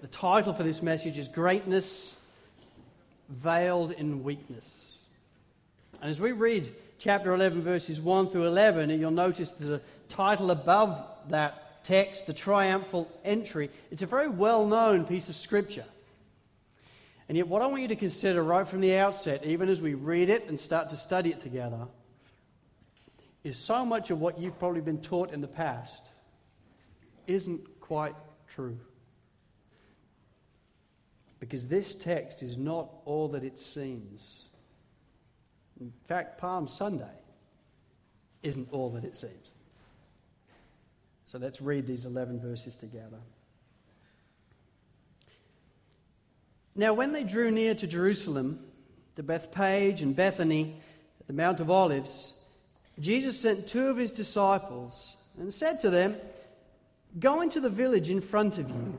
the title for this message is Greatness Veiled in Weakness. And as we read chapter 11, verses 1 through 11, and you'll notice there's a title above that text, the triumphal entry. It's a very well known piece of scripture. And yet, what I want you to consider right from the outset, even as we read it and start to study it together, is so much of what you've probably been taught in the past isn't quite true. Because this text is not all that it seems. In fact, Palm Sunday isn't all that it seems. So let's read these 11 verses together. Now, when they drew near to Jerusalem, to Bethphage and Bethany, at the Mount of Olives, Jesus sent two of his disciples and said to them, Go into the village in front of you,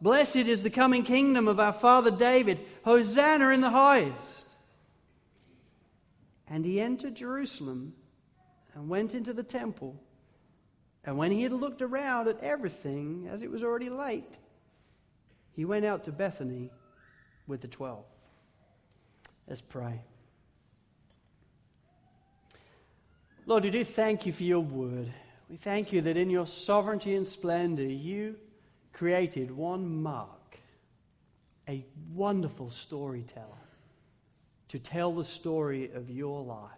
Blessed is the coming kingdom of our father David. Hosanna in the highest. And he entered Jerusalem and went into the temple. And when he had looked around at everything, as it was already late, he went out to Bethany with the twelve. Let's pray. Lord, we do thank you for your word. We thank you that in your sovereignty and splendor, you created one Mark, a wonderful storyteller, to tell the story of your life.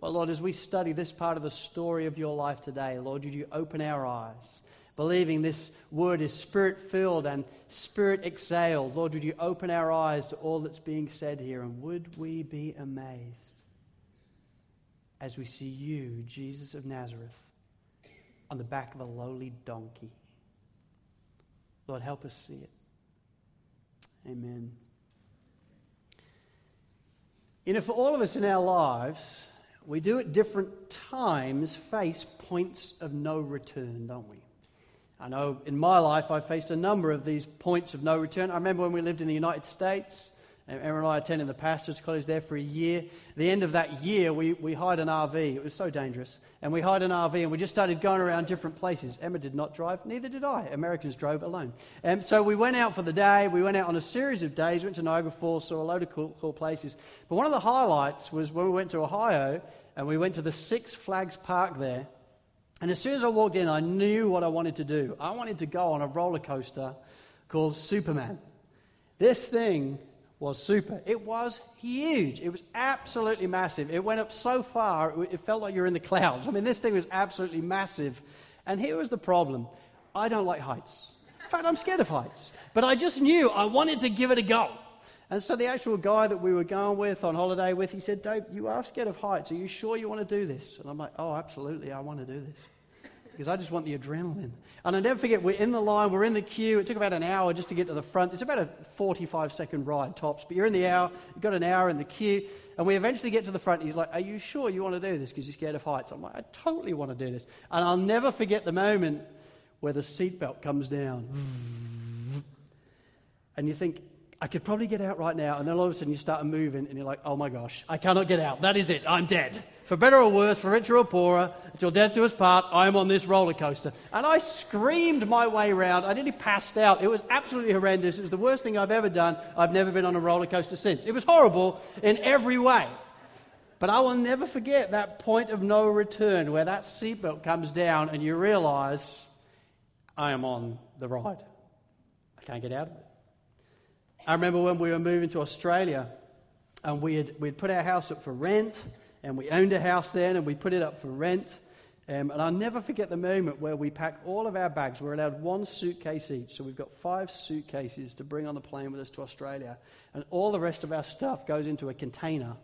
Well, Lord, as we study this part of the story of your life today, Lord, would you open our eyes? Believing this word is spirit filled and spirit exhaled. Lord, would you open our eyes to all that's being said here? And would we be amazed as we see you, Jesus of Nazareth, on the back of a lowly donkey. Lord, help us see it. Amen. You know, for all of us in our lives, we do at different times face points of no return, don't we? I know in my life I faced a number of these points of no return. I remember when we lived in the United States. Aaron and I attended the pastor's college there for a year. At the end of that year, we, we hired an RV. It was so dangerous. And we hired an RV and we just started going around different places. Emma did not drive, neither did I. Americans drove alone. And so we went out for the day. We went out on a series of days, went to Niagara Falls, saw a load of cool, cool places. But one of the highlights was when we went to Ohio and we went to the Six Flags Park there. And as soon as I walked in, I knew what I wanted to do. I wanted to go on a roller coaster called Superman. This thing was super. It was huge. It was absolutely massive. It went up so far, it felt like you're in the clouds. I mean, this thing was absolutely massive. And here was the problem I don't like heights. In fact, I'm scared of heights. But I just knew I wanted to give it a go. And so the actual guy that we were going with on holiday with, he said, Dave, you are scared of heights. Are you sure you want to do this? And I'm like, oh, absolutely, I want to do this because I just want the adrenaline. And I never forget, we're in the line, we're in the queue. It took about an hour just to get to the front. It's about a 45 second ride tops, but you're in the hour, you've got an hour in the queue. And we eventually get to the front. He's like, Are you sure you want to do this because you're scared of heights? I'm like, I totally want to do this. And I'll never forget the moment where the seatbelt comes down. And you think, I could probably get out right now. And then all of a sudden you start moving and you're like, oh my gosh, I cannot get out. That is it. I'm dead. For better or worse, for richer or poorer, until death do us part, I am on this roller coaster. And I screamed my way around. I nearly passed out. It was absolutely horrendous. It was the worst thing I've ever done. I've never been on a roller coaster since. It was horrible in every way. But I will never forget that point of no return where that seatbelt comes down and you realize I am on the ride. I can't get out of it. I remember when we were moving to Australia, and we had we'd put our house up for rent, and we owned a house then, and we put it up for rent. Um, and I'll never forget the moment where we packed all of our bags. We're allowed one suitcase each, so we've got five suitcases to bring on the plane with us to Australia. And all the rest of our stuff goes into a container,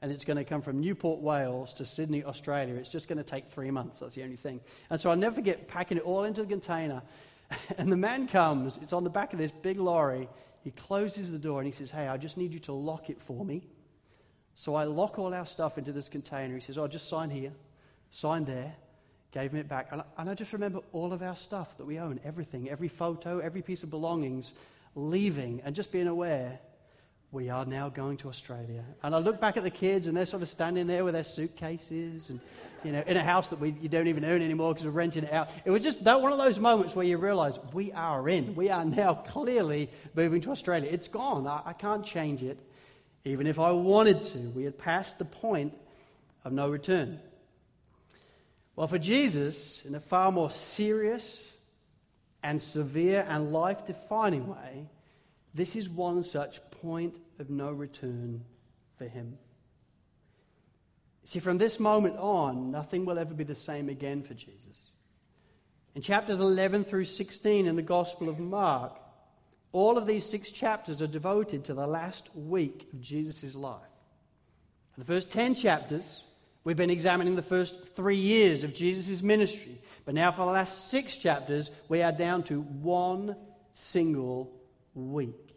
and it's going to come from Newport, Wales to Sydney, Australia. It's just going to take three months. That's the only thing. And so I'll never forget packing it all into the container. And the man comes, it's on the back of this big lorry. He closes the door and he says, Hey, I just need you to lock it for me. So I lock all our stuff into this container. He says, Oh, just sign here, sign there. Gave him it back. And I, and I just remember all of our stuff that we own, everything, every photo, every piece of belongings, leaving and just being aware we are now going to Australia. And I look back at the kids, and they're sort of standing there with their suitcases, and you know, in a house that we you don't even own anymore because we're renting it out. It was just that one of those moments where you realize we are in. We are now clearly moving to Australia. It's gone. I, I can't change it, even if I wanted to. We had passed the point of no return. Well, for Jesus, in a far more serious and severe and life defining way, this is one such point of no return for him. See, from this moment on, nothing will ever be the same again for Jesus. In chapters 11 through 16 in the Gospel of Mark, all of these six chapters are devoted to the last week of Jesus' life. In the first 10 chapters, we've been examining the first three years of Jesus' ministry. But now, for the last six chapters, we are down to one single week.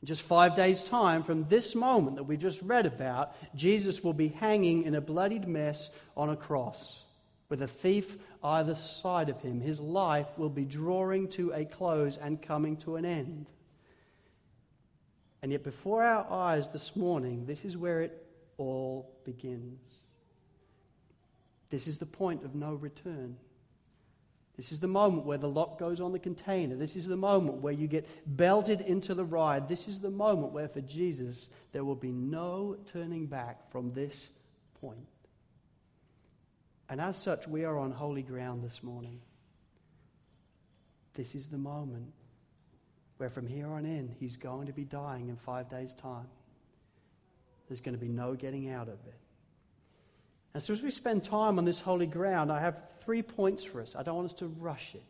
In just five days' time from this moment that we just read about, Jesus will be hanging in a bloodied mess on a cross with a thief either side of him. His life will be drawing to a close and coming to an end. And yet, before our eyes this morning, this is where it all begins. This is the point of no return. This is the moment where the lock goes on the container. This is the moment where you get belted into the ride. This is the moment where, for Jesus, there will be no turning back from this point. And as such, we are on holy ground this morning. This is the moment where, from here on in, he's going to be dying in five days' time. There's going to be no getting out of it. And so, as we spend time on this holy ground, I have three points for us. I don't want us to rush it.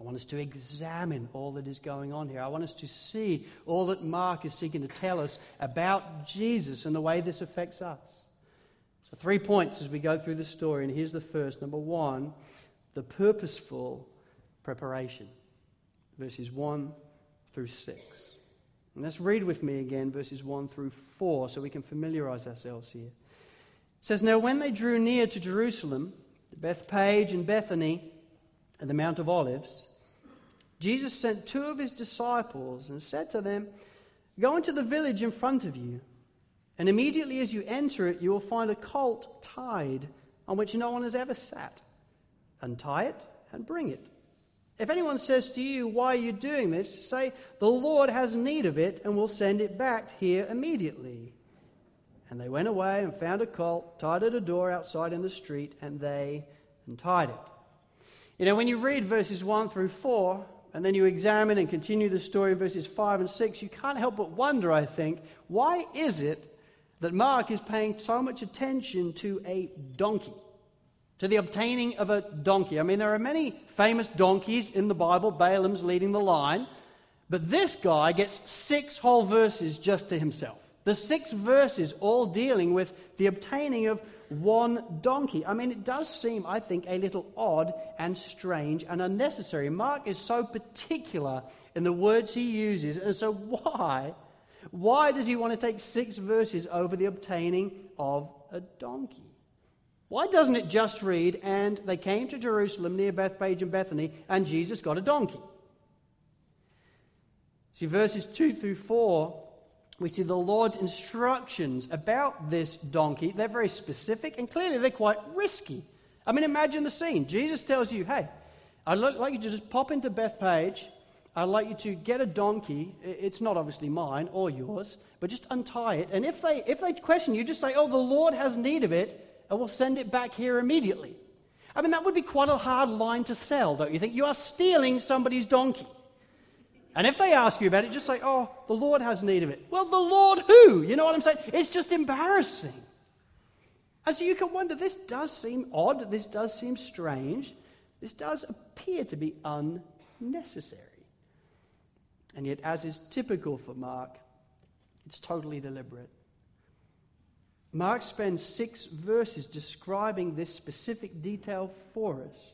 I want us to examine all that is going on here. I want us to see all that Mark is seeking to tell us about Jesus and the way this affects us. So, three points as we go through the story, and here's the first. Number one, the purposeful preparation. Verses 1 through 6. And let's read with me again verses 1 through 4 so we can familiarize ourselves here. It says, Now when they drew near to Jerusalem, Bethphage and Bethany and the Mount of Olives, Jesus sent two of his disciples and said to them, Go into the village in front of you, and immediately as you enter it, you will find a colt tied on which no one has ever sat. Untie it and bring it. If anyone says to you, Why are you doing this? say, The Lord has need of it, and will send it back here immediately. And they went away and found a colt tied at a door outside in the street, and they untied it. You know, when you read verses 1 through 4, and then you examine and continue the story in verses 5 and 6, you can't help but wonder, I think, why is it that Mark is paying so much attention to a donkey? To the obtaining of a donkey. I mean, there are many famous donkeys in the Bible, Balaam's leading the line, but this guy gets six whole verses just to himself. The six verses all dealing with the obtaining of one donkey. I mean, it does seem, I think, a little odd and strange and unnecessary. Mark is so particular in the words he uses, and so why? Why does he want to take six verses over the obtaining of a donkey? Why doesn't it just read, and they came to Jerusalem near Bethphage and Bethany, and Jesus got a donkey? See, verses 2 through 4 we see the Lord's instructions about this donkey. They're very specific and clearly they're quite risky. I mean, imagine the scene. Jesus tells you, hey, I'd like you to just pop into Bethphage. I'd like you to get a donkey. It's not obviously mine or yours, but just untie it. And if they, if they question you, just say, oh, the Lord has need of it, and we'll send it back here immediately. I mean, that would be quite a hard line to sell, don't you think? You are stealing somebody's donkey. And if they ask you about it, just say, oh, the Lord has need of it. Well, the Lord who? You know what I'm saying? It's just embarrassing. And so you can wonder this does seem odd, this does seem strange, this does appear to be unnecessary. And yet, as is typical for Mark, it's totally deliberate. Mark spends six verses describing this specific detail for us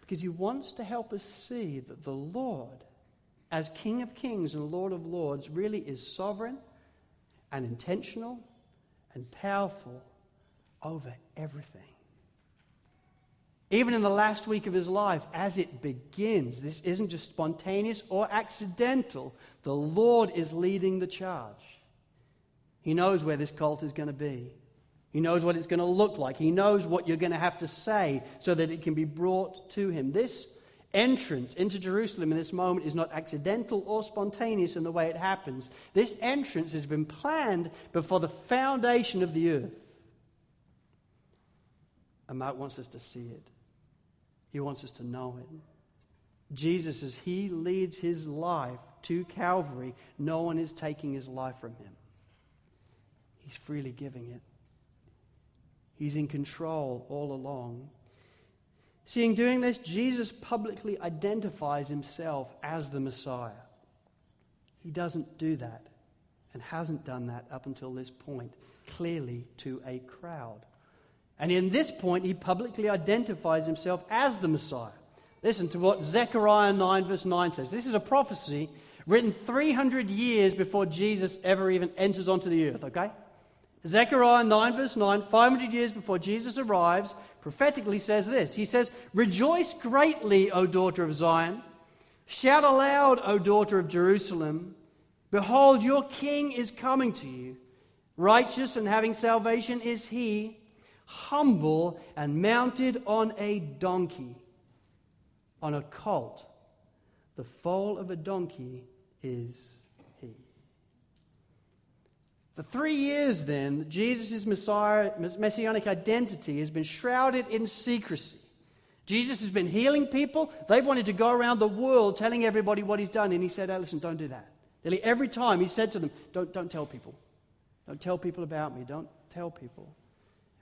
because he wants to help us see that the Lord, as King of Kings and Lord of Lords, really is sovereign and intentional and powerful over everything. Even in the last week of his life, as it begins, this isn't just spontaneous or accidental. The Lord is leading the charge. He knows where this cult is going to be. He knows what it's going to look like. He knows what you're going to have to say so that it can be brought to him. This entrance into Jerusalem in this moment is not accidental or spontaneous in the way it happens. This entrance has been planned before the foundation of the earth. And Mark wants us to see it, he wants us to know it. Jesus, as he leads his life to Calvary, no one is taking his life from him. He's freely giving it. He's in control all along. See, in doing this, Jesus publicly identifies himself as the Messiah. He doesn't do that and hasn't done that up until this point, clearly to a crowd. And in this point, he publicly identifies himself as the Messiah. Listen to what Zechariah 9, verse 9 says. This is a prophecy written 300 years before Jesus ever even enters onto the earth, okay? Zechariah 9, verse 9, 500 years before Jesus arrives, prophetically says this He says, Rejoice greatly, O daughter of Zion. Shout aloud, O daughter of Jerusalem. Behold, your king is coming to you. Righteous and having salvation is he, humble and mounted on a donkey, on a colt. The foal of a donkey is he. for three years, then, Jesus' messianic identity has been shrouded in secrecy. Jesus has been healing people. They've wanted to go around the world telling everybody what he's done. And he said, hey, listen, don't do that. Nearly every time he said to them, don't, don't tell people. Don't tell people about me. Don't tell people.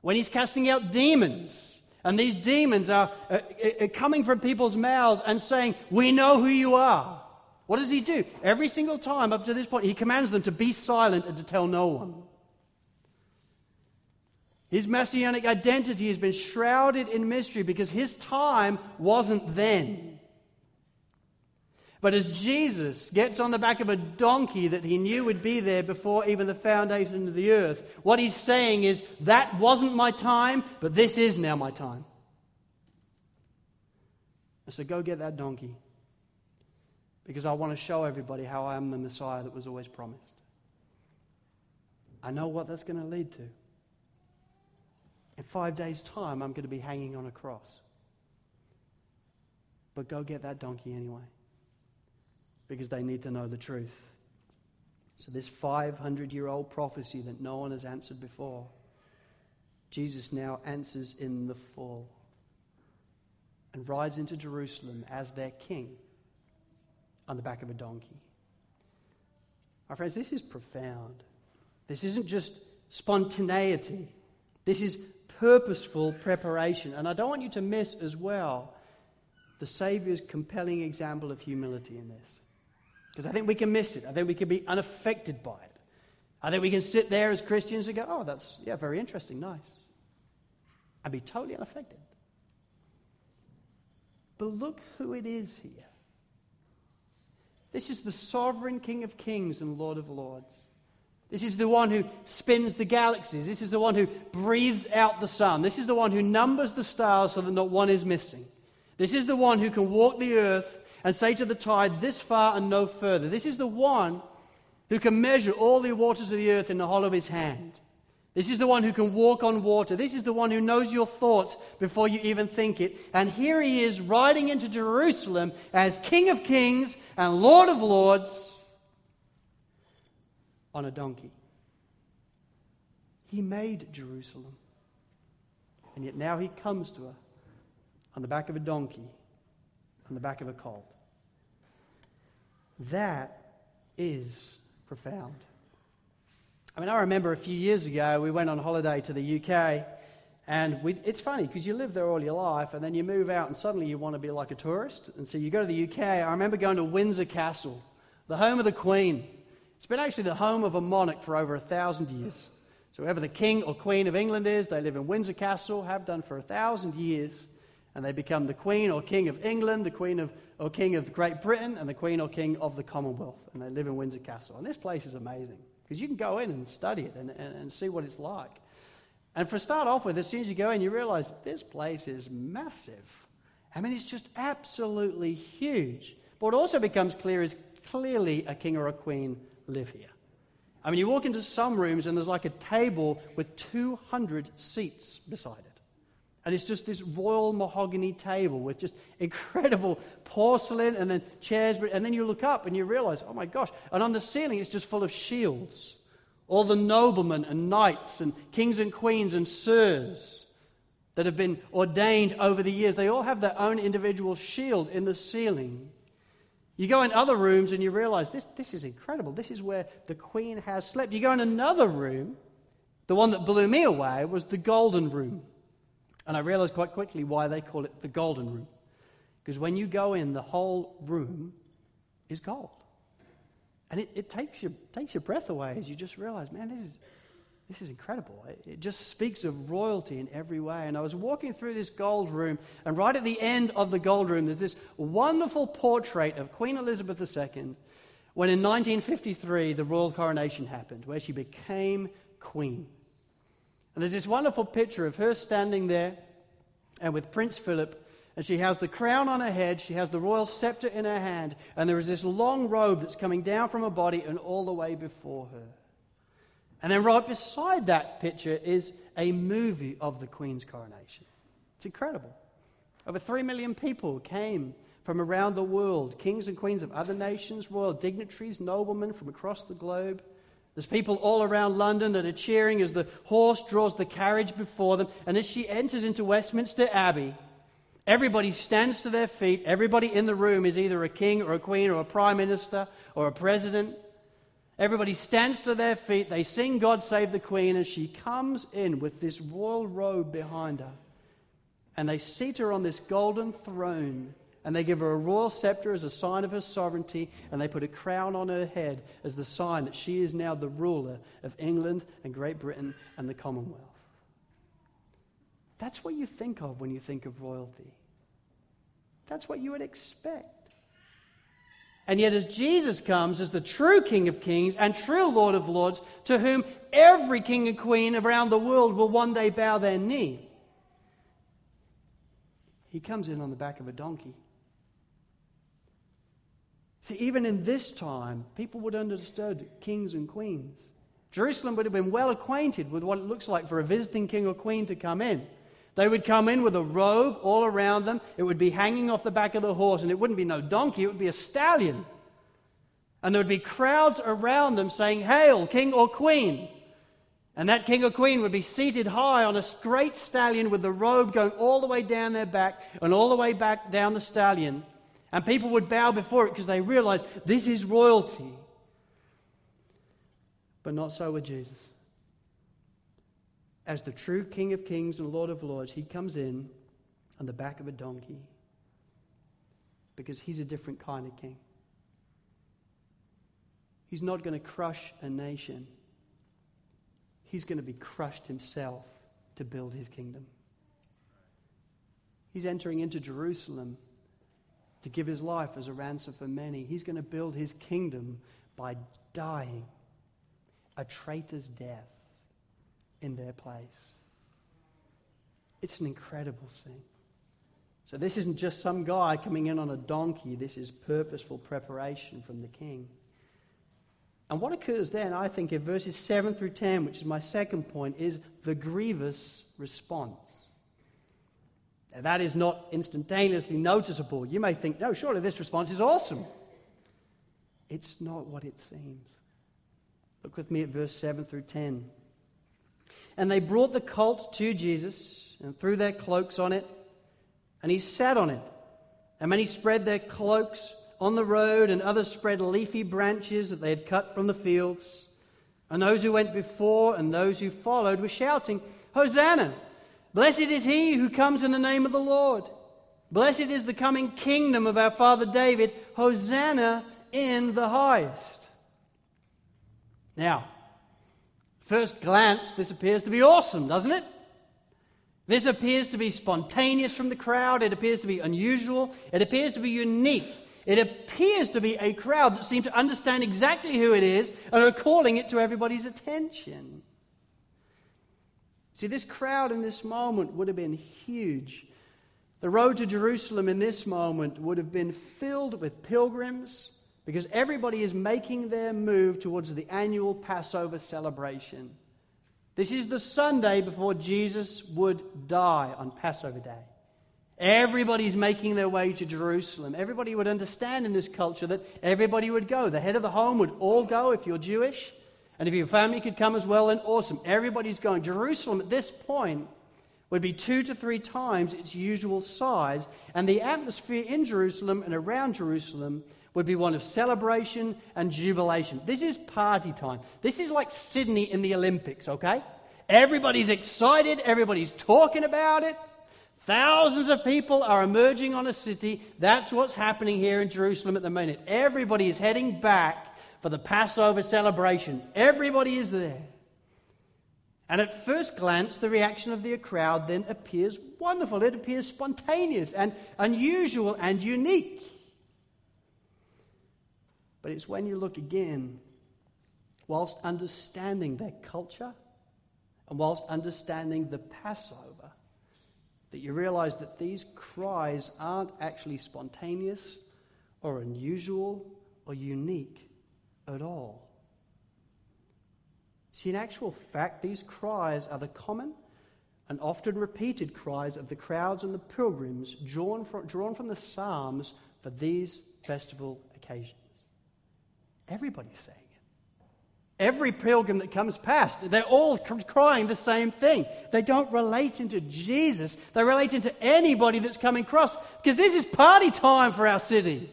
When he's casting out demons, and these demons are uh, uh, coming from people's mouths and saying, We know who you are. What does he do? Every single time up to this point, he commands them to be silent and to tell no one. His messianic identity has been shrouded in mystery because his time wasn't then. But as Jesus gets on the back of a donkey that he knew would be there before even the foundation of the earth, what he's saying is, That wasn't my time, but this is now my time. So go get that donkey because I want to show everybody how I am the Messiah that was always promised. I know what that's going to lead to. In five days' time, I'm going to be hanging on a cross. But go get that donkey anyway, because they need to know the truth. So, this 500 year old prophecy that no one has answered before, Jesus now answers in the full and rides into Jerusalem as their king on the back of a donkey. My friends, this is profound. This isn't just spontaneity, this is purposeful preparation. And I don't want you to miss as well the Savior's compelling example of humility in this. Because I think we can miss it. I think we can be unaffected by it. I think we can sit there as Christians and go, oh, that's, yeah, very interesting, nice. And be totally unaffected. But look who it is here. This is the sovereign King of kings and Lord of lords. This is the one who spins the galaxies. This is the one who breathed out the sun. This is the one who numbers the stars so that not one is missing. This is the one who can walk the earth and say to the tide, This far and no further. This is the one who can measure all the waters of the earth in the hollow of his hand. This is the one who can walk on water. This is the one who knows your thoughts before you even think it. And here he is riding into Jerusalem as King of Kings and Lord of Lords on a donkey. He made Jerusalem. And yet now he comes to her on the back of a donkey, on the back of a colt. That is profound. I mean, I remember a few years ago, we went on holiday to the UK, and we, it's funny because you live there all your life, and then you move out, and suddenly you want to be like a tourist. And so you go to the UK. I remember going to Windsor Castle, the home of the Queen. It's been actually the home of a monarch for over a thousand years. So, whoever the King or Queen of England is, they live in Windsor Castle, have done for a thousand years, and they become the Queen or King of England, the Queen of, or King of Great Britain, and the Queen or King of the Commonwealth. And they live in Windsor Castle. And this place is amazing because you can go in and study it and, and, and see what it's like. And for start off with, as soon as you go in, you realize this place is massive. I mean, it's just absolutely huge. But what also becomes clear is clearly a king or a queen live here. I mean, you walk into some rooms and there's like a table with 200 seats beside it. And it's just this royal mahogany table with just incredible porcelain and then chairs. And then you look up and you realize, oh my gosh. And on the ceiling, it's just full of shields. All the noblemen and knights and kings and queens and sirs that have been ordained over the years, they all have their own individual shield in the ceiling. You go in other rooms and you realize this, this is incredible. This is where the queen has slept. You go in another room, the one that blew me away was the golden room. And I realized quite quickly why they call it the golden room. Because when you go in, the whole room is gold. And it, it takes, your, takes your breath away as you just realize, man, this is, this is incredible. It just speaks of royalty in every way. And I was walking through this gold room, and right at the end of the gold room, there's this wonderful portrait of Queen Elizabeth II when in 1953 the royal coronation happened, where she became queen. And there's this wonderful picture of her standing there and with Prince Philip, and she has the crown on her head, she has the royal scepter in her hand, and there is this long robe that's coming down from her body and all the way before her. And then right beside that picture is a movie of the Queen's coronation. It's incredible. Over 3 million people came from around the world kings and queens of other nations, royal dignitaries, noblemen from across the globe. There's people all around London that are cheering as the horse draws the carriage before them. And as she enters into Westminster Abbey, everybody stands to their feet. Everybody in the room is either a king or a queen or a prime minister or a president. Everybody stands to their feet. They sing God Save the Queen, and she comes in with this royal robe behind her. And they seat her on this golden throne, and they give her a royal scepter as a sign of her sovereignty, and they put a crown on her head as the sign that she is now the ruler of England and Great Britain and the Commonwealth. That's what you think of when you think of royalty. That's what you would expect. And yet, as Jesus comes as the true King of Kings and true Lord of Lords, to whom every king and queen around the world will one day bow their knee, he comes in on the back of a donkey. See, even in this time, people would have understood kings and queens. Jerusalem would have been well acquainted with what it looks like for a visiting king or queen to come in. They would come in with a robe all around them. It would be hanging off the back of the horse, and it wouldn't be no donkey, it would be a stallion. And there would be crowds around them saying, Hail, king or queen. And that king or queen would be seated high on a great stallion with the robe going all the way down their back and all the way back down the stallion. And people would bow before it because they realized this is royalty. But not so with Jesus as the true King of Kings and Lord of Lords, he comes in on the back of a donkey because he's a different kind of king. He's not going to crush a nation, he's going to be crushed himself to build his kingdom. He's entering into Jerusalem to give his life as a ransom for many. He's going to build his kingdom by dying a traitor's death in their place. It's an incredible scene. So, this isn't just some guy coming in on a donkey, this is purposeful preparation from the king. And what occurs then, I think, in verses 7 through 10, which is my second point, is the grievous response. That is not instantaneously noticeable. You may think, no, surely this response is awesome. It's not what it seems. Look with me at verse 7 through 10. And they brought the colt to Jesus and threw their cloaks on it, and he sat on it. And many spread their cloaks on the road, and others spread leafy branches that they had cut from the fields. And those who went before and those who followed were shouting, Hosanna! Blessed is he who comes in the name of the Lord. Blessed is the coming kingdom of our father David. Hosanna in the highest. Now, first glance, this appears to be awesome, doesn't it? This appears to be spontaneous from the crowd. It appears to be unusual. It appears to be unique. It appears to be a crowd that seem to understand exactly who it is and are calling it to everybody's attention. See, this crowd in this moment would have been huge. The road to Jerusalem in this moment would have been filled with pilgrims because everybody is making their move towards the annual Passover celebration. This is the Sunday before Jesus would die on Passover Day. Everybody's making their way to Jerusalem. Everybody would understand in this culture that everybody would go. The head of the home would all go if you're Jewish. And if your family could come as well, then awesome. Everybody's going. Jerusalem at this point would be two to three times its usual size, and the atmosphere in Jerusalem and around Jerusalem would be one of celebration and jubilation. This is party time. This is like Sydney in the Olympics, okay? Everybody's excited, everybody's talking about it. Thousands of people are emerging on a city. That's what's happening here in Jerusalem at the moment. Everybody is heading back for the Passover celebration. Everybody is there. And at first glance, the reaction of the crowd then appears wonderful. It appears spontaneous and unusual and unique. But it's when you look again, whilst understanding their culture and whilst understanding the Passover, that you realize that these cries aren't actually spontaneous or unusual or unique at all. See, in actual fact, these cries are the common and often repeated cries of the crowds and the pilgrims drawn from, drawn from the Psalms for these festival occasions. Everybody's saying it. Every pilgrim that comes past, they're all crying the same thing. They don't relate into Jesus, they relate into anybody that's coming across because this is party time for our city.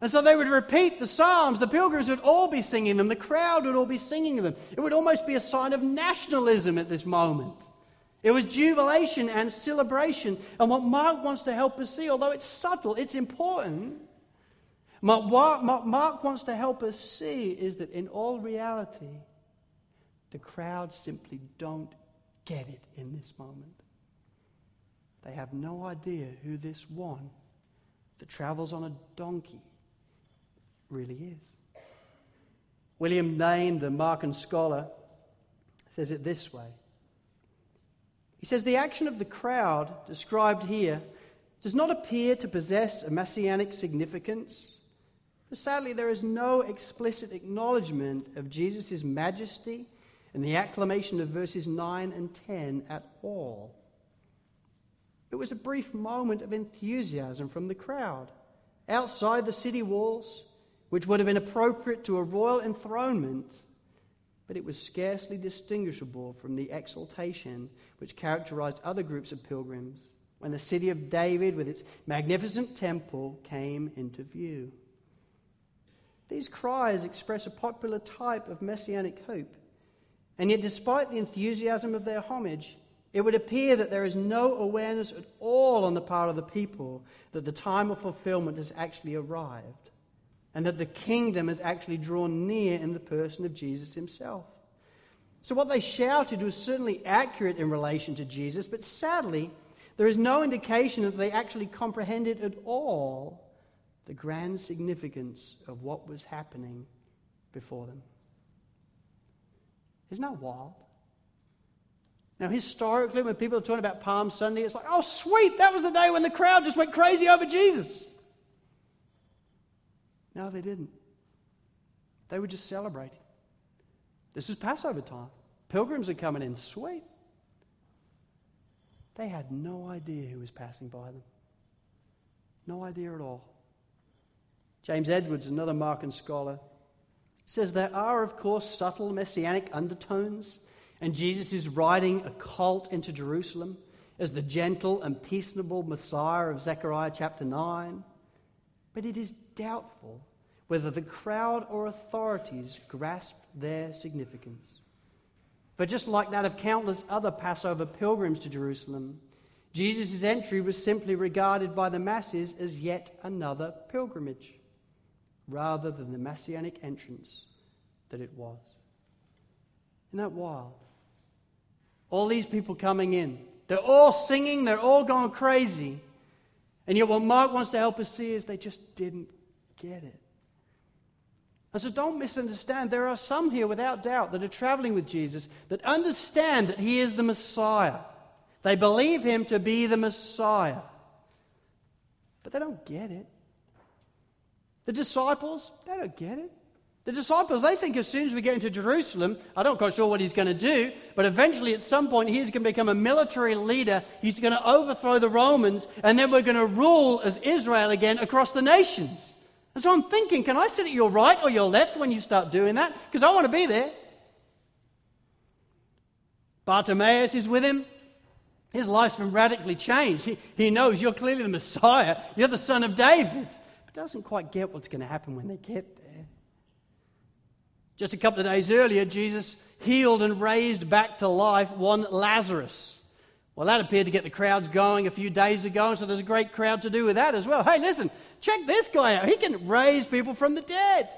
And so they would repeat the Psalms. The pilgrims would all be singing them. The crowd would all be singing them. It would almost be a sign of nationalism at this moment. It was jubilation and celebration. And what Mark wants to help us see, although it's subtle, it's important. Mark, Mark wants to help us see is that in all reality, the crowd simply don't get it in this moment. They have no idea who this one that travels on a donkey really is. William Lane, the Markan scholar, says it this way. He says, The action of the crowd described here does not appear to possess a messianic significance. But sadly, there is no explicit acknowledgement of Jesus' majesty in the acclamation of verses 9 and 10 at all. It was a brief moment of enthusiasm from the crowd. Outside the city walls, which would have been appropriate to a royal enthronement, but it was scarcely distinguishable from the exultation which characterized other groups of pilgrims when the city of David, with its magnificent temple, came into view. These cries express a popular type of messianic hope. And yet, despite the enthusiasm of their homage, it would appear that there is no awareness at all on the part of the people that the time of fulfillment has actually arrived and that the kingdom is actually drawn near in the person of Jesus himself. So, what they shouted was certainly accurate in relation to Jesus, but sadly, there is no indication that they actually comprehended at all the grand significance of what was happening before them. Isn't that wild? Now, historically, when people are talking about Palm Sunday, it's like, oh, sweet, that was the day when the crowd just went crazy over Jesus. No, they didn't. They were just celebrating. This was Passover time. Pilgrims are coming in. Sweet. They had no idea who was passing by them. No idea at all. James Edwards, another Markan scholar, says there are, of course, subtle messianic undertones, and Jesus is riding a colt into Jerusalem as the gentle and peaceable Messiah of Zechariah chapter 9. But it is doubtful whether the crowd or authorities grasped their significance. But just like that of countless other Passover pilgrims to Jerusalem, Jesus' entry was simply regarded by the masses as yet another pilgrimage, rather than the messianic entrance that it was. Isn't that wild? All these people coming in, they're all singing, they're all going crazy. And yet, what Mark wants to help us see is they just didn't get it. And so don't misunderstand. There are some here, without doubt, that are traveling with Jesus that understand that he is the Messiah. They believe him to be the Messiah. But they don't get it. The disciples, they don't get it. The disciples, they think as soon as we get into Jerusalem, I don't quite sure what he's going to do, but eventually at some point he's going to become a military leader. He's going to overthrow the Romans, and then we're going to rule as Israel again across the nations. And so I'm thinking, can I sit at your right or your left when you start doing that? Because I want to be there. Bartimaeus is with him. His life's been radically changed. He, he knows you're clearly the Messiah. You're the son of David. But doesn't quite get what's going to happen when they get there. Just a couple of days earlier, Jesus healed and raised back to life one Lazarus. Well, that appeared to get the crowds going a few days ago, and so there's a great crowd to do with that as well. Hey, listen, check this guy out. He can raise people from the dead.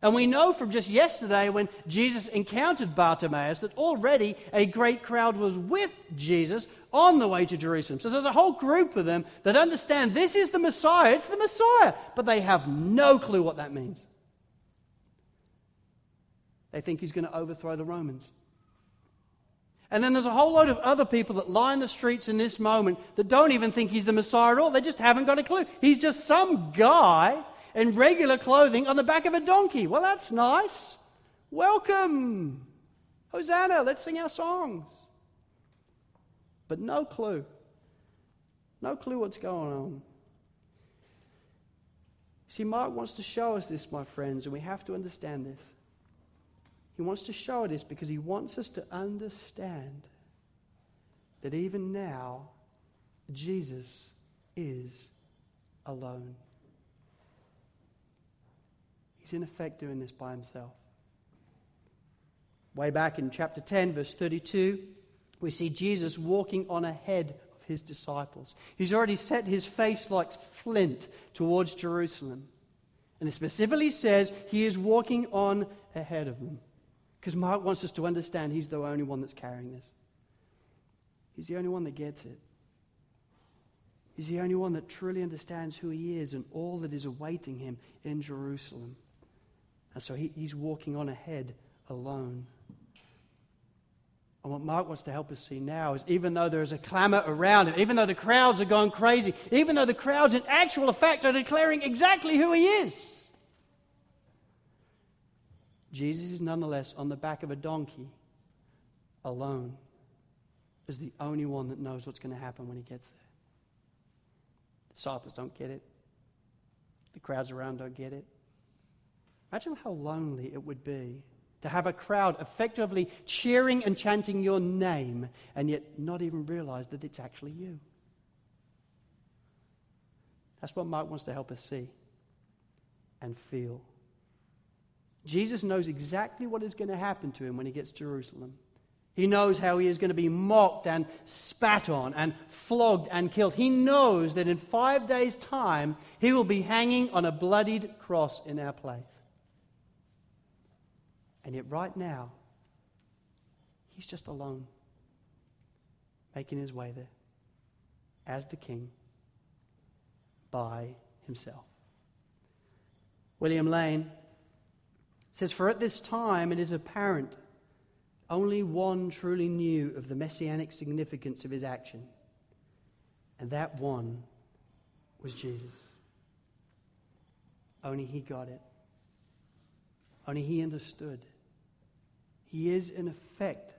And we know from just yesterday when Jesus encountered Bartimaeus that already a great crowd was with Jesus on the way to Jerusalem. So there's a whole group of them that understand this is the Messiah, it's the Messiah, but they have no clue what that means. They think he's going to overthrow the Romans. And then there's a whole load of other people that line the streets in this moment that don't even think he's the Messiah at all. They just haven't got a clue. He's just some guy in regular clothing on the back of a donkey. Well, that's nice. Welcome. Hosanna. Let's sing our songs. But no clue. No clue what's going on. See, Mark wants to show us this, my friends, and we have to understand this. He wants to show us because he wants us to understand that even now, Jesus is alone. He's in effect doing this by himself. Way back in chapter 10, verse 32, we see Jesus walking on ahead of his disciples. He's already set his face like flint towards Jerusalem. And it specifically says he is walking on ahead of them. Because Mark wants us to understand he's the only one that's carrying this. He's the only one that gets it. He's the only one that truly understands who he is and all that is awaiting him in Jerusalem. And so he, he's walking on ahead alone. And what Mark wants to help us see now is even though there is a clamor around him, even though the crowds are going crazy, even though the crowds in actual effect are declaring exactly who he is, Jesus is nonetheless on the back of a donkey alone as the only one that knows what's going to happen when he gets there. The disciples don't get it. The crowds around don't get it. Imagine how lonely it would be to have a crowd effectively cheering and chanting your name and yet not even realize that it's actually you. That's what Mark wants to help us see and feel. Jesus knows exactly what is going to happen to him when he gets to Jerusalem. He knows how he is going to be mocked and spat on and flogged and killed. He knows that in five days' time, he will be hanging on a bloodied cross in our place. And yet, right now, he's just alone, making his way there as the king by himself. William Lane says, For at this time it is apparent only one truly knew of the messianic significance of his action, and that one was Jesus. Only he got it. Only he understood. He is, in effect,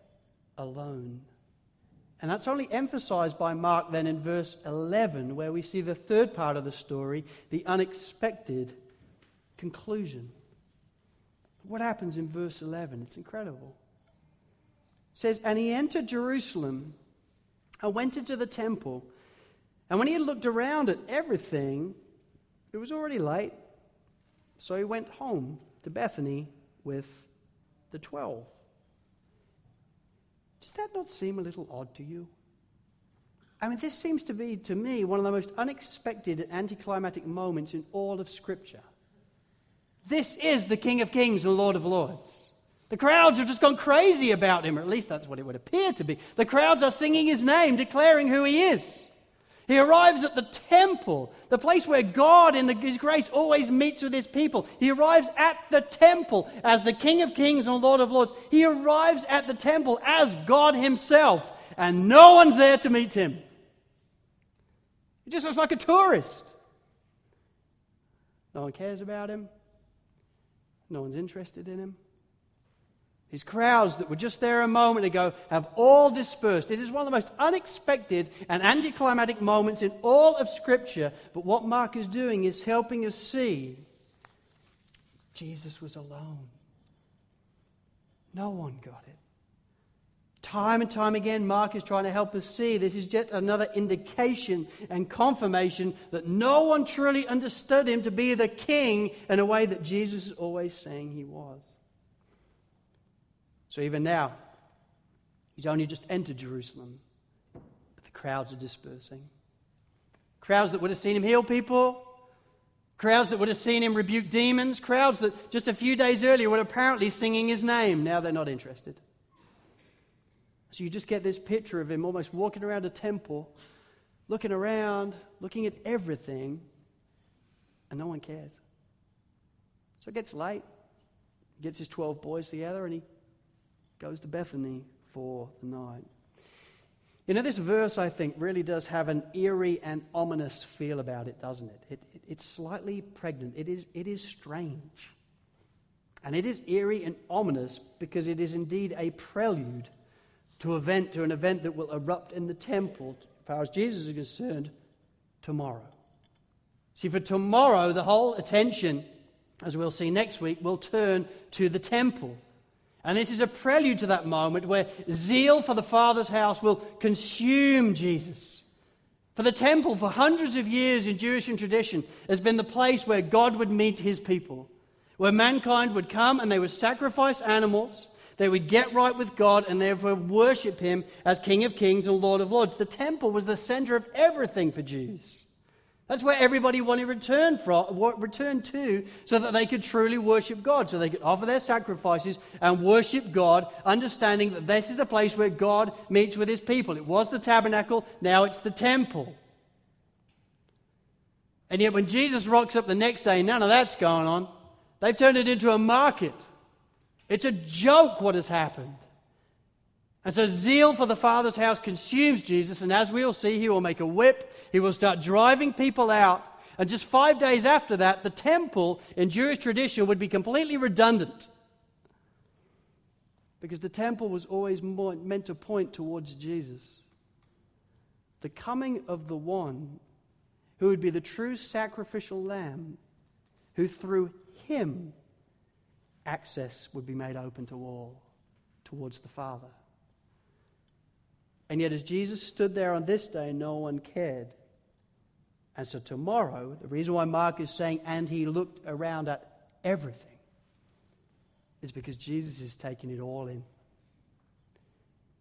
alone. And that's only emphasized by Mark then in verse 11, where we see the third part of the story, the unexpected conclusion. What happens in verse 11? It's incredible. It says, And he entered Jerusalem and went into the temple. And when he had looked around at everything, It was already late, so he went home to Bethany with the twelve. Does that not seem a little odd to you? I mean, this seems to be, to me, one of the most unexpected and anticlimactic moments in all of Scripture. This is the King of Kings and Lord of Lords. The crowds have just gone crazy about him, or at least that's what it would appear to be. The crowds are singing his name, declaring who he is. He arrives at the temple, the place where God, in the, His grace, always meets with His people. He arrives at the temple as the King of Kings and Lord of Lords. He arrives at the temple as God Himself, and no one's there to meet Him. He just looks like a tourist. No one cares about Him, no one's interested in Him. These crowds that were just there a moment ago have all dispersed. It is one of the most unexpected and anticlimactic moments in all of Scripture. But what Mark is doing is helping us see Jesus was alone. No one got it. Time and time again, Mark is trying to help us see this is yet another indication and confirmation that no one truly understood him to be the king in a way that Jesus is always saying he was. So even now, he's only just entered Jerusalem, but the crowds are dispersing. Crowds that would have seen him heal people, crowds that would have seen him rebuke demons, crowds that just a few days earlier were apparently singing his name. Now they're not interested. So you just get this picture of him almost walking around a temple, looking around, looking at everything, and no one cares. So it gets late. He gets his 12 boys together and he goes to Bethany for the night. You know, this verse, I think, really does have an eerie and ominous feel about it, doesn't it? it, it it's slightly pregnant. It is, it is strange. And it is eerie and ominous because it is indeed a prelude to, event, to an event that will erupt in the temple, as far as Jesus is concerned, tomorrow. See, for tomorrow, the whole attention, as we'll see next week, will turn to the temple. And this is a prelude to that moment where zeal for the Father's house will consume Jesus. For the temple, for hundreds of years in Jewish tradition, has been the place where God would meet his people, where mankind would come and they would sacrifice animals, they would get right with God, and would worship him as King of Kings and Lord of Lords. The temple was the center of everything for Jews. That's where everybody wanted to return, from, return to so that they could truly worship God, so they could offer their sacrifices and worship God, understanding that this is the place where God meets with his people. It was the tabernacle, now it's the temple. And yet, when Jesus rocks up the next day, none of that's going on. They've turned it into a market. It's a joke what has happened. And so zeal for the Father's house consumes Jesus, and as we'll see, he will make a whip, he will start driving people out. And just five days after that, the temple in Jewish tradition would be completely redundant. Because the temple was always meant to point towards Jesus. The coming of the one who would be the true sacrificial lamb, who through him access would be made open to all towards the Father. And yet, as Jesus stood there on this day, no one cared. And so, tomorrow, the reason why Mark is saying, and he looked around at everything, is because Jesus is taking it all in.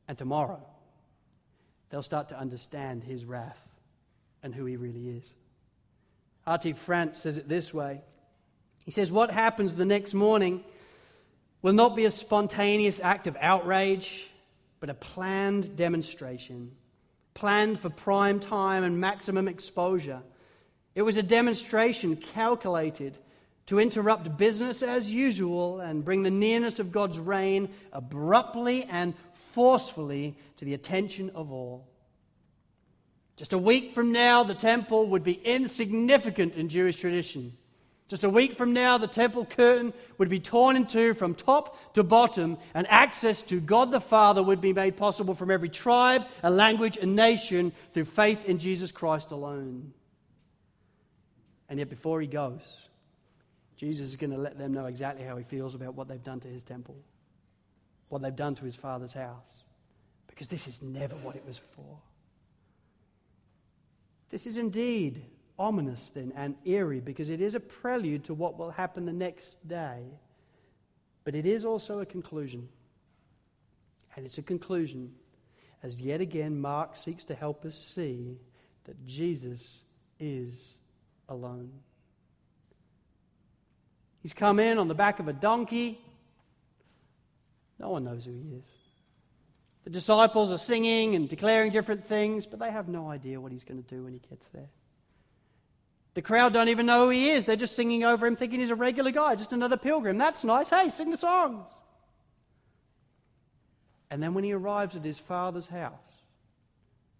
And tomorrow, they'll start to understand his wrath and who he really is. R.T. France says it this way He says, What happens the next morning will not be a spontaneous act of outrage but a planned demonstration, planned for prime time and maximum exposure. It was a demonstration calculated to interrupt business as usual and bring the nearness of God's reign abruptly and forcefully to the attention of all. Just a week from now, the temple would be insignificant in Jewish tradition. Just a week from now, the temple curtain would be torn in two from top to bottom, and access to God the Father would be made possible from every tribe and language and nation through faith in Jesus Christ alone. And yet, before he goes, Jesus is going to let them know exactly how he feels about what they've done to his temple, what they've done to his Father's house, because this is never what it was for. This is indeed ominous then and eerie because it is a prelude to what will happen the next day. But it is also a conclusion. And it's a conclusion as yet again Mark seeks to help us see that Jesus is alone. He's come in on the back of a donkey. No one knows who he is. The disciples are singing and declaring different things, but they have no idea what he's going to do when he gets there. The crowd don't even know who he is. They're just singing over him, thinking he's a regular guy, just another pilgrim. That's nice. Hey, sing the songs. And then when he arrives at his father's house,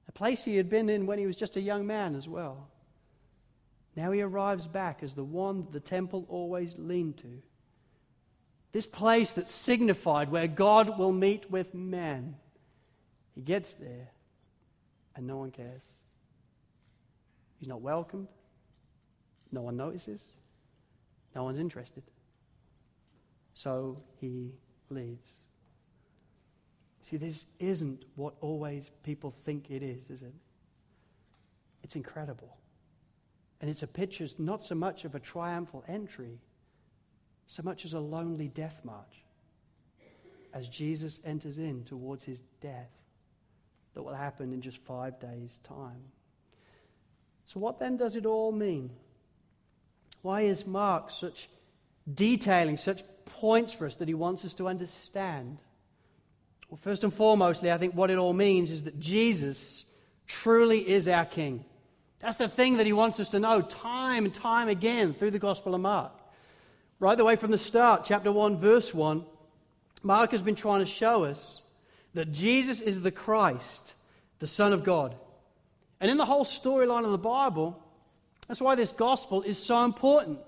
a place he had been in when he was just a young man as well, now he arrives back as the one that the temple always leaned to. This place that signified where God will meet with man. He gets there and no one cares. He's not welcomed. No one notices. No one's interested. So he leaves. See, this isn't what always people think it is, is it? It's incredible. And it's a picture not so much of a triumphal entry, so much as a lonely death march as Jesus enters in towards his death that will happen in just five days' time. So, what then does it all mean? Why is Mark such detailing, such points for us that he wants us to understand? Well, first and foremostly, I think what it all means is that Jesus truly is our King. That's the thing that he wants us to know time and time again through the Gospel of Mark. Right the way from the start, chapter 1, verse 1, Mark has been trying to show us that Jesus is the Christ, the Son of God. And in the whole storyline of the Bible, that's why this gospel is so important.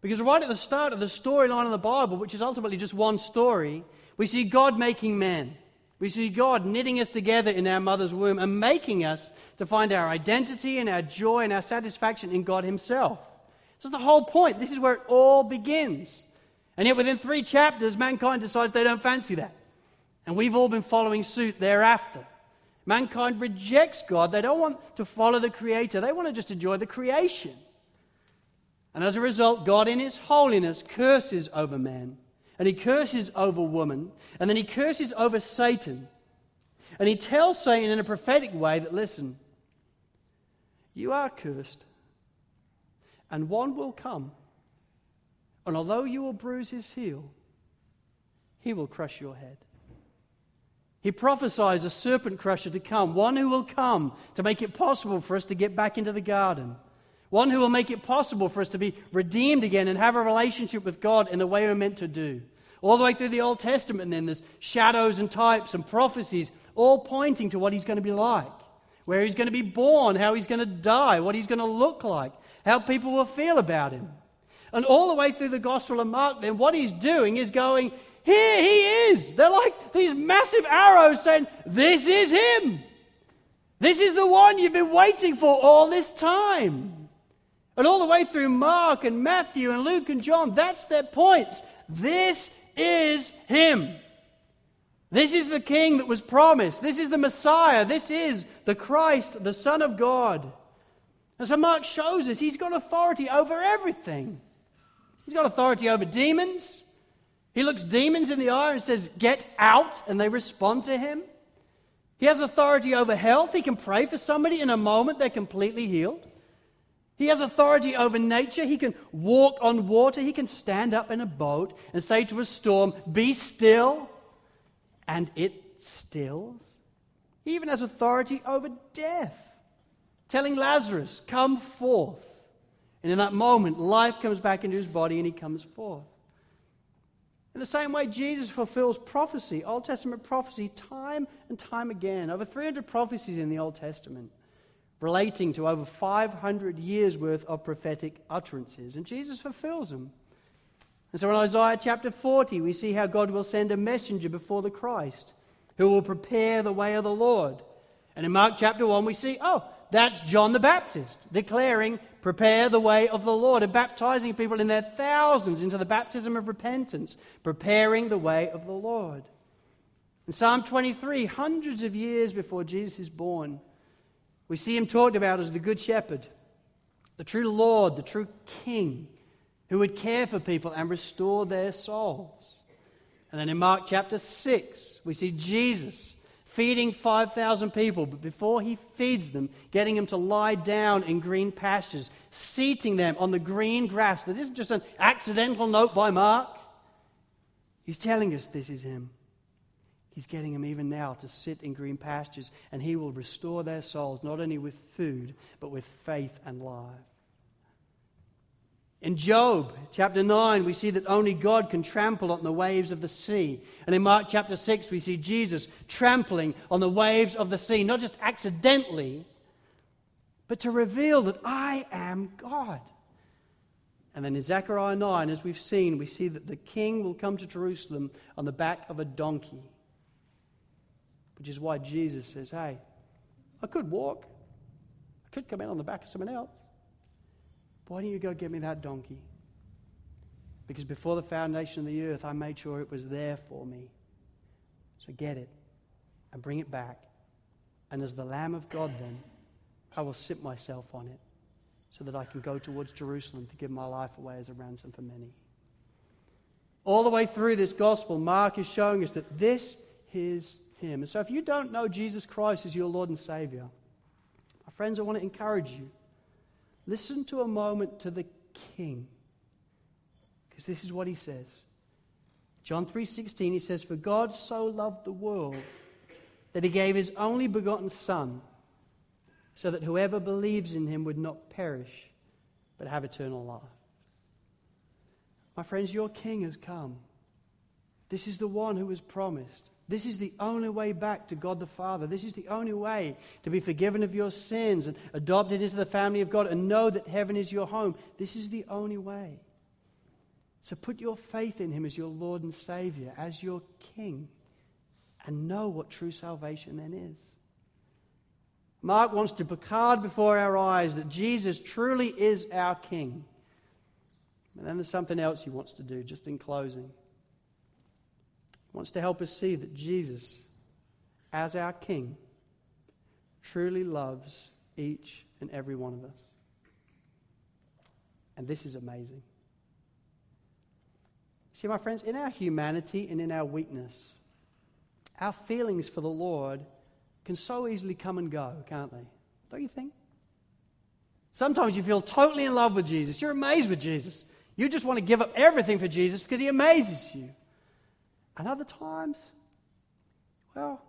Because right at the start of the storyline of the Bible, which is ultimately just one story, we see God making man. We see God knitting us together in our mother's womb and making us to find our identity and our joy and our satisfaction in God Himself. This is the whole point. This is where it all begins. And yet, within three chapters, mankind decides they don't fancy that. And we've all been following suit thereafter. Mankind rejects God. They don't want to follow the Creator, they want to just enjoy the creation. And as a result, God, in His holiness, curses over man. And He curses over woman. And then He curses over Satan. And He tells Satan in a prophetic way that, listen, you are cursed, and one will come. And although you will bruise his heel, he will crush your head. He prophesies a serpent crusher to come, one who will come to make it possible for us to get back into the garden, one who will make it possible for us to be redeemed again and have a relationship with God in the way we're meant to do. All the way through the Old Testament, then, there's shadows and types and prophecies, all pointing to what he's going to be like, where he's going to be born, how he's going to die, what he's going to look like, how people will feel about him. And all the way through the Gospel of Mark, then, what he's doing is going, here he is. They're like these massive arrows saying, This is him. This is the one you've been waiting for all this time. And all the way through Mark and Matthew and Luke and John, that's their points. This is him. This is the king that was promised. This is the Messiah. This is the Christ, the Son of God. And so Mark shows us he's got authority over everything. He's got authority over demons. He looks demons in the eye and says, Get out, and they respond to him. He has authority over health. He can pray for somebody in a moment, they're completely healed. He has authority over nature. He can walk on water. He can stand up in a boat and say to a storm, Be still, and it stills. He even has authority over death, telling Lazarus, Come forth. And in that moment, life comes back into his body and he comes forth. In the same way, Jesus fulfills prophecy, Old Testament prophecy, time and time again. Over 300 prophecies in the Old Testament relating to over 500 years worth of prophetic utterances. And Jesus fulfills them. And so in Isaiah chapter 40, we see how God will send a messenger before the Christ who will prepare the way of the Lord. And in Mark chapter 1, we see, oh, that's John the Baptist declaring, Prepare the way of the Lord, and baptizing people in their thousands into the baptism of repentance, preparing the way of the Lord. In Psalm 23, hundreds of years before Jesus is born, we see him talked about as the Good Shepherd. the true Lord, the true King, who would care for people and restore their souls. And then in Mark chapter 6, we see Jesus feeding 5,000 people, but before he feeds them, getting them to lie down in green pastures, seating them on the green grass. That isn't just an accidental note by Mark. He's telling us this is him. He's getting them even now to sit in green pastures, and he will restore their souls not only with food, but with faith and life. In Job chapter 9, we see that only God can trample on the waves of the sea. And in Mark chapter 6, we see Jesus trampling on the waves of the sea, not just accidentally, but to reveal that I am God. And then in Zechariah 9, as we've seen, we see that the king will come to Jerusalem on the back of a donkey, which is why Jesus says, Hey, I could walk, I could come in on the back of someone else. Why don't you go get me that donkey? Because before the foundation of the earth, I made sure it was there for me. So get it and bring it back. And as the Lamb of God, then, I will sit myself on it so that I can go towards Jerusalem to give my life away as a ransom for many. All the way through this gospel, Mark is showing us that this is Him. And so if you don't know Jesus Christ as your Lord and Savior, my friends, I want to encourage you Listen to a moment to the king. Because this is what he says. John 3:16 he says for God so loved the world that he gave his only begotten son so that whoever believes in him would not perish but have eternal life. My friends, your king has come. This is the one who was promised. This is the only way back to God the Father. This is the only way to be forgiven of your sins and adopted into the family of God and know that heaven is your home. This is the only way. So put your faith in Him as your Lord and Savior, as your King, and know what true salvation then is. Mark wants to placard before our eyes that Jesus truly is our King. And then there's something else he wants to do, just in closing wants to help us see that Jesus, as our King, truly loves each and every one of us. And this is amazing. See, my friends, in our humanity and in our weakness, our feelings for the Lord can so easily come and go, can't they? Don't you think? Sometimes you feel totally in love with Jesus. You're amazed with Jesus. You just want to give up everything for Jesus because he amazes you. And other times, well,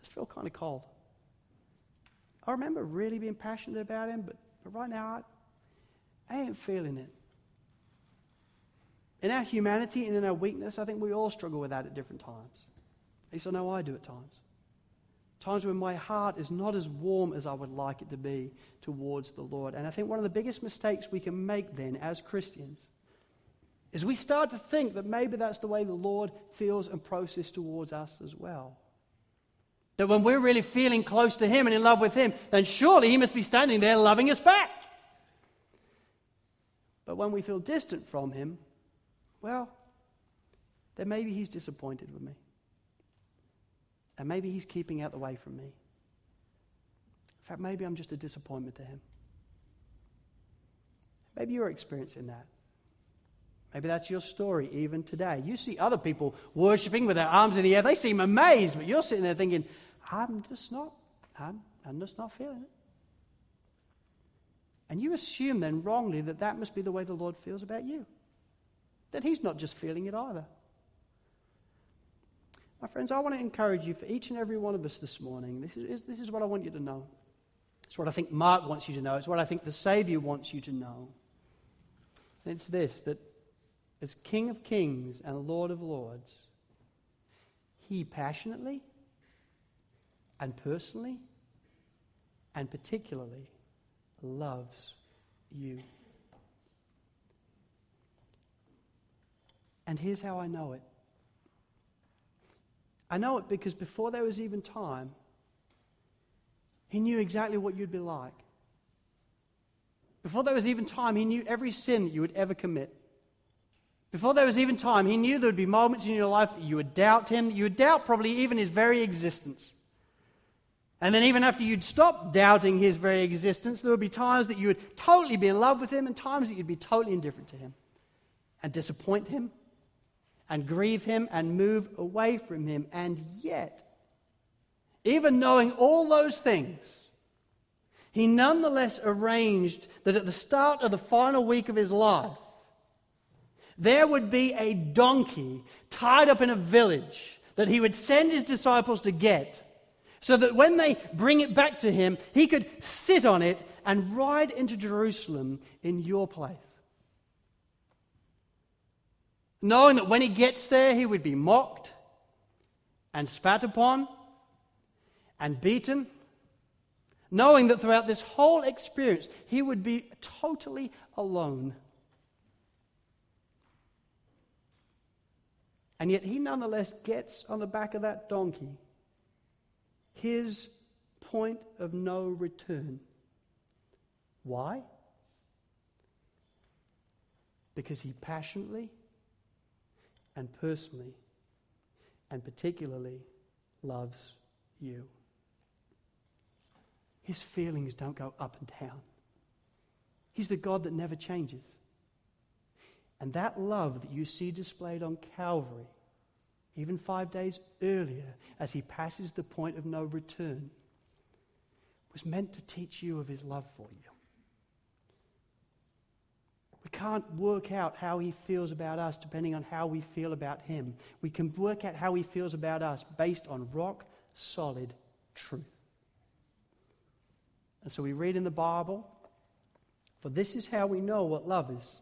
just feel kind of cold. I remember really being passionate about him, but, but right now, I, I ain't feeling it. In our humanity and in our weakness, I think we all struggle with that at different times. At least I know I do at times. Times when my heart is not as warm as I would like it to be towards the Lord. And I think one of the biggest mistakes we can make then as Christians is we start to think that maybe that's the way the Lord feels and processes towards us as well. That when we're really feeling close to Him and in love with Him, then surely He must be standing there loving us back. But when we feel distant from Him, well, then maybe He's disappointed with me. And maybe He's keeping out the way from me. In fact, maybe I'm just a disappointment to Him. Maybe you're experiencing that. Maybe that's your story even today. You see other people worshiping with their arms in the air. They seem amazed, but you're sitting there thinking, I'm just not, I'm, I'm just not feeling it. And you assume then wrongly that that must be the way the Lord feels about you. That He's not just feeling it either. My friends, I want to encourage you for each and every one of us this morning. This is, this is what I want you to know. It's what I think Mark wants you to know. It's what I think the Savior wants you to know. And it's this that as King of Kings and Lord of Lords, he passionately and personally and particularly loves you. And here's how I know it I know it because before there was even time, he knew exactly what you'd be like. Before there was even time, he knew every sin that you would ever commit. Before there was even time, he knew there would be moments in your life that you would doubt him, you would doubt probably even his very existence. And then, even after you'd stop doubting his very existence, there would be times that you would totally be in love with him and times that you'd be totally indifferent to him and disappoint him and grieve him and move away from him. And yet, even knowing all those things, he nonetheless arranged that at the start of the final week of his life, there would be a donkey tied up in a village that he would send his disciples to get so that when they bring it back to him, he could sit on it and ride into Jerusalem in your place. Knowing that when he gets there, he would be mocked and spat upon and beaten. Knowing that throughout this whole experience, he would be totally alone. And yet he nonetheless gets on the back of that donkey his point of no return. Why? Because he passionately and personally and particularly loves you. His feelings don't go up and down. He's the God that never changes. And that love that you see displayed on Calvary even five days earlier, as he passes the point of no return, was meant to teach you of his love for you. We can't work out how he feels about us depending on how we feel about him. We can work out how he feels about us based on rock solid truth. And so we read in the Bible, for this is how we know what love is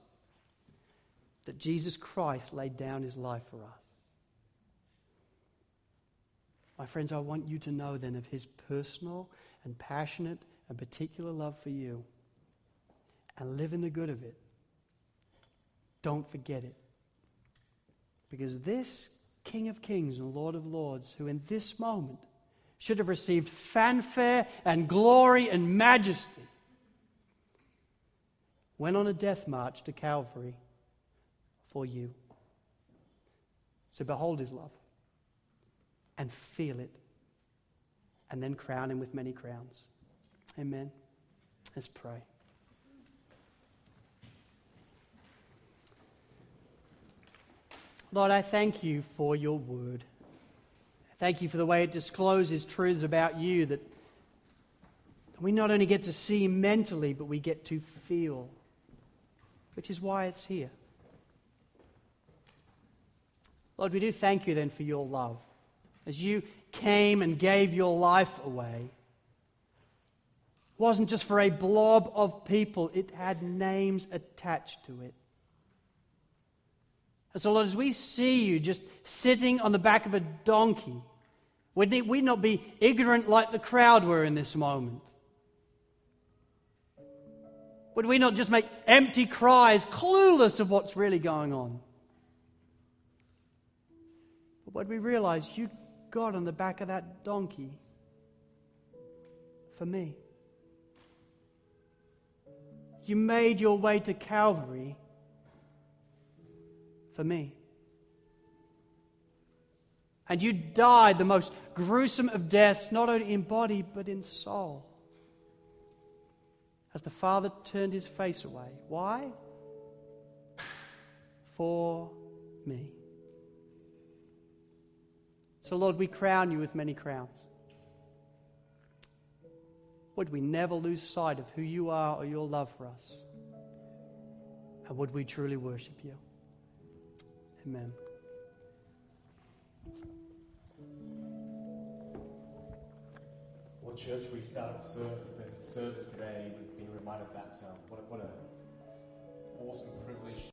that Jesus Christ laid down his life for us. My friends, I want you to know then of his personal and passionate and particular love for you and live in the good of it. Don't forget it. Because this King of Kings and Lord of Lords, who in this moment should have received fanfare and glory and majesty, went on a death march to Calvary for you. So behold his love and feel it, and then crown him with many crowns. Amen. Let's pray. Lord, I thank you for your word. Thank you for the way it discloses truths about you that we not only get to see mentally, but we get to feel, which is why it's here. Lord, we do thank you then for your love as you came and gave your life away it wasn't just for a blob of people, it had names attached to it. And so, Lord, as we see you just sitting on the back of a donkey, we'd, we not be ignorant like the crowd were in this moment? Would we not just make empty cries, clueless of what's really going on? Would we realize you got on the back of that donkey for me. You made your way to Calvary for me. And you died the most gruesome of deaths, not only in body, but in soul. As the Father turned his face away. Why? For me. So, Lord, we crown you with many crowns. Would we never lose sight of who you are or your love for us? And would we truly worship you? Amen. Well, church, we started service today. We've been reminded of that um, what, what an awesome privilege.